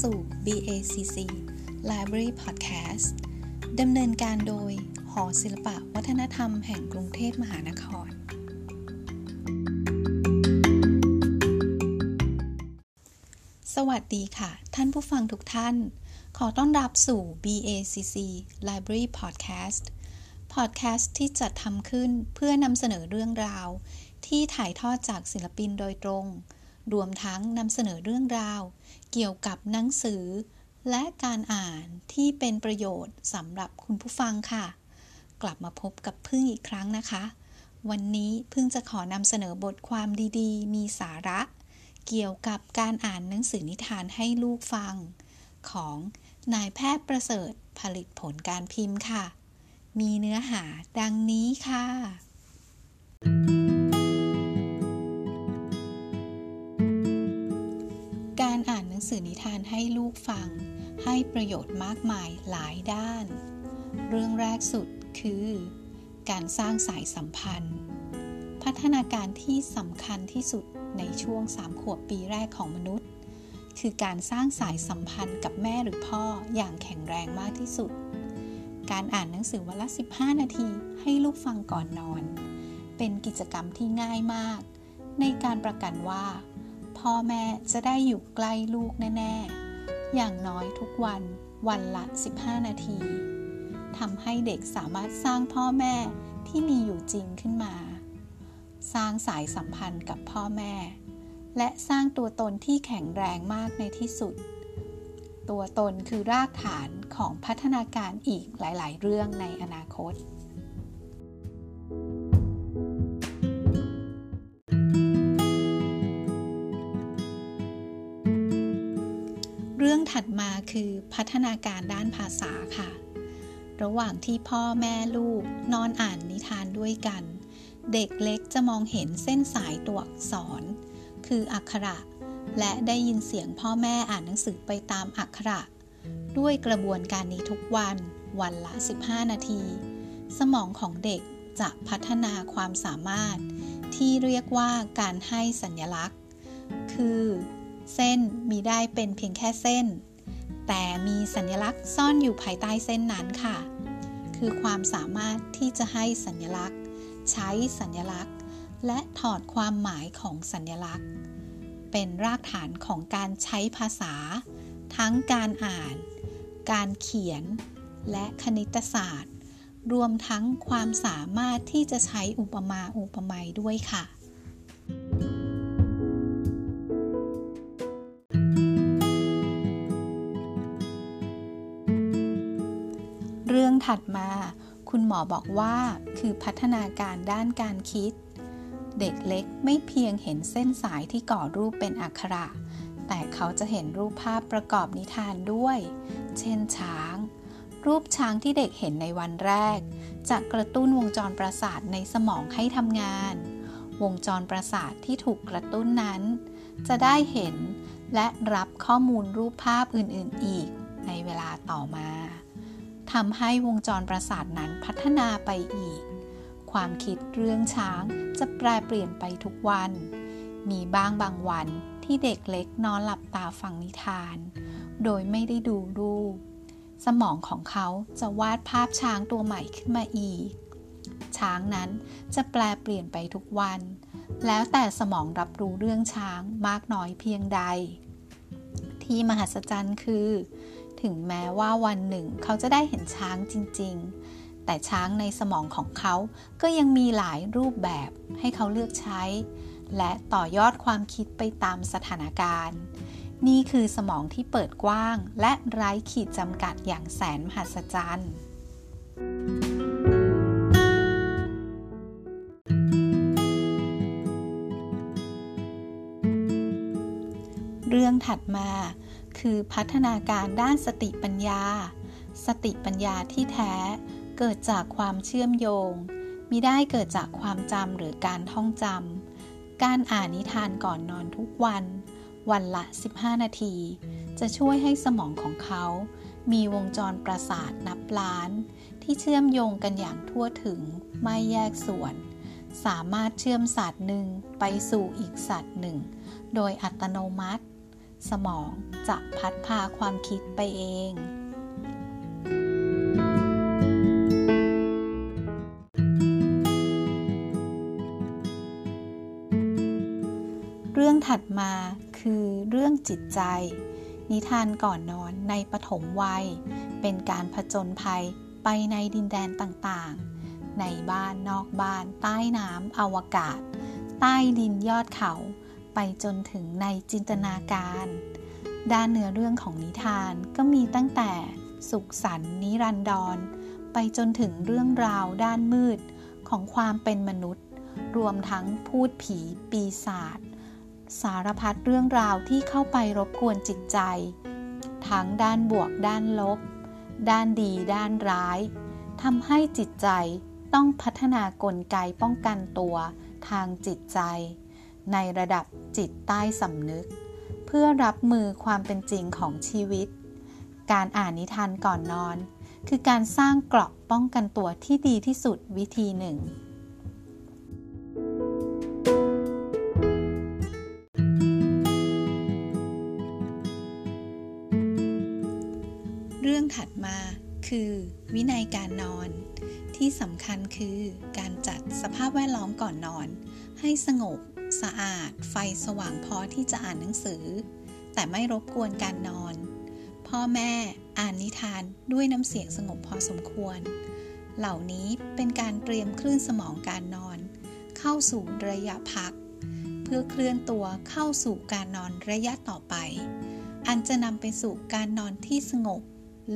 สู่ BACC Library Podcast ดำเนินการโดย หอศิลปะวัฒนธรรมแห่งกรุงเทพมหานคร สวัสดีค่ะ ท่านผู้ฟังทุกท่าน ขอต้อนรับสู่ BACC Library Podcast Podcast ที่จัดทำขึ้นเพื่อนำเสนอเรื่องราว ที่ถ่ายทอดจากศิลปินโดยตรง รวมทั้งนำเสนอเรื่องราว เกี่ยวกับหนังสือ และการอ่านที่เป็นประโยชน์สำหรับคุณผู้ฟังค่ะ กลับมาพบกับพึ่งอีกครั้งนะคะ วันนี้พึ่งจะขอนำเสนอบทความดีๆ มีสาระ เกี่ยวกับการอ่านหนังสือนิทานให้ลูกฟัง ของนายแพทย์ประเสริฐผลิตผลการพิมพ์ค่ะ มีเนื้อหาดังนี้ค่ะกา สือนิทานให้ลูกฟัง ให้ประโยชน์มากมายหลายด้าน เรื่องแรกสุดคือ การสร้างสายสัมพันธ์ พัฒนาการที่สำคัญที่สุดในช่วง 3 ขวบปีแรกของมนุษย์ คือการสร้างสายสัมพันธ์กับแม่หรือพ่ออย่างแข็งแรงมากที่สุด การอ่านหนังสือวันละ 15 นาทีให้ลูกฟังก่อนนอน เป็นกิจกรรมที่ง่ายมาก ในการประกันว่า พ่อแม่จะได้อยู่ใกล้ลูกแน่ ๆ อย่างน้อยทุกวันวันละ 15 นาทีทำให้เด็กสามารถสร้างพ่อแม่ที่มีอยู่จริงขึ้นมา สร้างสายสัมพันธ์กับพ่อแม่ และสร้างตัวตนที่แข็งแรงมากในที่สุด ตัวตนคือรากฐานของพัฒนาการอีกหลาย ๆ เรื่องในอนาคตเรื่ ถัดมาคือพัฒนาการด้านภาษาค่ะ ระหว่างที่พ่อแม่ลูกนอนอ่านนิทานด้วยกัน เด็กเล็กจะมองเห็นเส้นสายตัวอักษร คืออักขระ และได้ยินเสียงพ่อแม่อ่านหนังสือไปตามอักขระ ด้วยกระบวนการนี้ทุกวัน วันละ 15 นาที สมองของเด็กจะพัฒนาความสามารถ ที่เรียกว่าการให้สัญลักษณ์ คือ เส้นมีได้เป็นเพียงแค่เส้น แต่มีสัญลักษณ์ซ่อนอยู่ภายใต้เส้นนั้นค่ะ คือความสามารถที่จะให้สัญลักษณ์ ใช้สัญลักษณ์ และถอดความหมายของสัญลักษณ์ เป็นรากฐานของการใช้ภาษา ทั้งการอ่าน การเขียน และคณิตศาสตร์ รวมทั้งความสามารถที่จะใช้อุปมาอุปไมยด้วยค่ะ ถัดมา คุณหมอบอกว่าคือพัฒนาการด้านการคิด เด็กเล็กไม่เพียงเห็นเส้นสายที่ก่อรูปเป็นอักขระ แต่เขาจะเห็นรูปภาพประกอบนิทานด้วย เช่นช้าง รูปช้างที่เด็กเห็นในวันแรก จะกระตุ้นวงจรประสาทในสมองให้ทำงาน วงจรประสาทที่ถูกกระตุ้นนั้น จะได้เห็นและรับข้อมูลรูปภาพอื่น ๆ อีกในเวลาต่อมาำให้วงจรประสาทนั้นพัฒนาไปอีก ความคิดเรื่องช้างจะแปรเปลี่ยนไปทุกวัน มีบ้างบางวันที่เด็กเล็กนอนหลับตาฟังนิทาน โดยไม่ได้ดูรูป สมองของเขาจะวาดภาพช้างตัวใหม่ขึ้นมาอีก ช้างนั้นจะแปลเปลี่ยนไปทุกวัน แล้วแต่สมองรับรู้เรื่องช้างมากน้อยเพียงใด ที่มหัศจรรย์คือ ถึงแม้ว่าวันหนึ่งเขาจะได้เห็นช้างจริง ๆ แต่ช้างในสมองของเขาก็ยังมีหลายรูปแบบให้เขาเลือกใช้ และต่อยอดความคิดไปตามสถานการณ์ นี่คือสมองที่เปิดกว้าง และไร้ขีดจำกัดอย่างแสนมหัศจรรย์เรื่องถัดมา คือพัฒนาการด้านสติปัญญา สติปัญญาที่แท้เกิดจากความเชื่อมโยงมิได้เกิดจากความจำหรือการท่องจำ การอ่านนิทานก่อนนอนทุกวัน วันละ 15 นาที จะช่วยให้สมองของเขา มีวงจรประสาทนับล้าน ที่เชื่อมโยงกันอย่างทั่วถึงไม่แยกส่วน สามารถเชื่อมสัตว์หนึ่งไปสู่อีกสัตว์หนึ่ง โดยอัตโนมัติ สมองจะพัดพาความคิดไปเองเรื่องถัดมาคือเรื่องจิตใจ นิทานก่อนนอนในปฐมวัย เป็นการผจญภัยไปในดินแดนต่างๆ ในบ้านนอกบ้าน ใต้น้ำอวกาศ ใต้ดินยอดเขา ไปจนถึงในจินตนาการ ด้านเนื้อเรื่องของนิทานก็มีตั้งแต่สุขสันนิรันดร ไปจนถึงเรื่องราวด้านมืดของความเป็นมนุษย์ รวมทั้งพูดผีปีศาจสารพัดเรื่องราวที่เข้าไปรบกวนจิตใจ ทั้งด้านบวกด้านลบ ด้านดีด้านร้ายทำให้จิตใจต้องพัฒนากลไกป้องกันตัวทางจิตใจ ในระดับจิตใต้สำนึก เพื่อรับมือความเป็นจริงของชีวิต การอ่านนิทานก่อนนอน คือการสร้างเกราะป้องกันตัวที่ดีที่สุดวิธีหนึ่งเรื่องถัดมาคือวินัยการนอน ที่สำคัญคือการจัดสภาพแวดล้อมก่อนนอน ให้สงบ สะอาด ไฟสว่างพอที่จะอ่านหนังสือ แต่ไม่รบกวนการนอน พ่อแม่อ่านนิทานด้วยน้ำเสียงสงบพอสมควร เหล่านี้เป็นการเตรียมคลื่นสมองการนอน เข้าสู่ระยะพัก เพื่อเคลื่อนตัวเข้าสู่การนอนระยะต่อไป อันจะนำไปสู่การนอนที่สงบ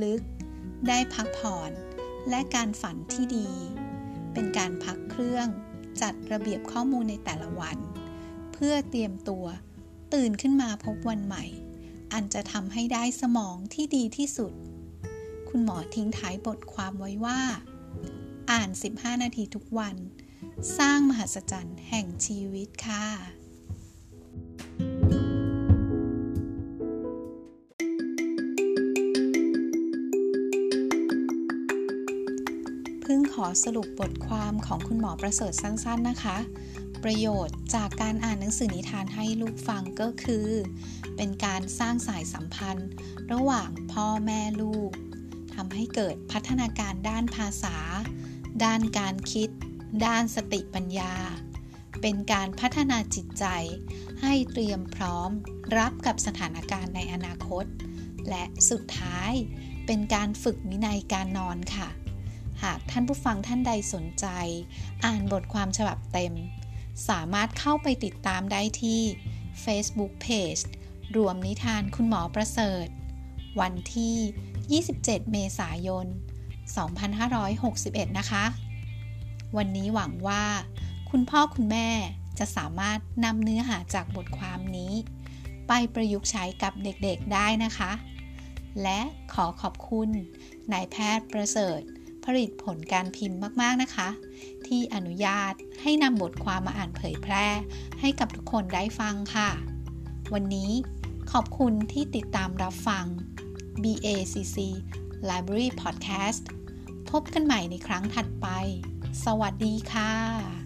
ลึก ได้พักผ่อน และการฝันที่ดี เป็นการพักเครื่องจัดระเบียบข้อมูลในแต่ละวัน พื่อเตรียมตัว ตื่นขึ้นมาพบวันใหม่ อันจะทำให้ได้สมองที่ดีที่สุด คุณหมอทิ้งท้ายบทความไว้ว่า อ่าน 15 นาทีทุกวัน สร้างมหัศจรรย์แห่งชีวิตค่ะ พิ่งขอสรุปบทความของคุณหมอประเสริฐสั้นๆนะคะ ประโยชน์จากการอ่านหนังสือนิทานให้ลูกฟังก็คือ เป็นการสร้างสายสัมพันธ์ ระหว่างพ่อแม่ลูกทำให้เกิดพัฒนาการด้านภาษา ด้านการคิด ด้านสติปัญญา เป็นการพัฒนาจิตใจ ให้เตรียมพร้อมรับกับสถานการณ์ในอนาคต และสุดท้ายเป็นการฝึกวินัยการนอนค่ะ หากท่านผู้ฟังท่านใดสนใจ อ่านบทความฉบับเต็ม สามารถเข้าไปติดตามได้ที่ Facebook Page รวมนิทานคุณหมอประเสริฐ วันที่ 27 เมษายน 2561 นะคะ วันนี้หวังว่า คุณพ่อคุณแม่จะสามารถนำเนื้อหาจากบทความนี้ ไปประยุกต์ใช้กับเด็กๆได้นะคะ และขอขอบคุณนายแพทย์ประเสริฐ ผลิตผลการพิมพ์มาก ๆ นะคะ ที่อนุญาตให้นำบทความมาอ่านเผยแพร่ ให้กับทุกคนได้ฟังค่ะ วันนี้ขอบคุณที่ติดตามรับฟัง BACC Library Podcast พบกันใหม่ในครั้งถัดไป สวัสดีค่ะ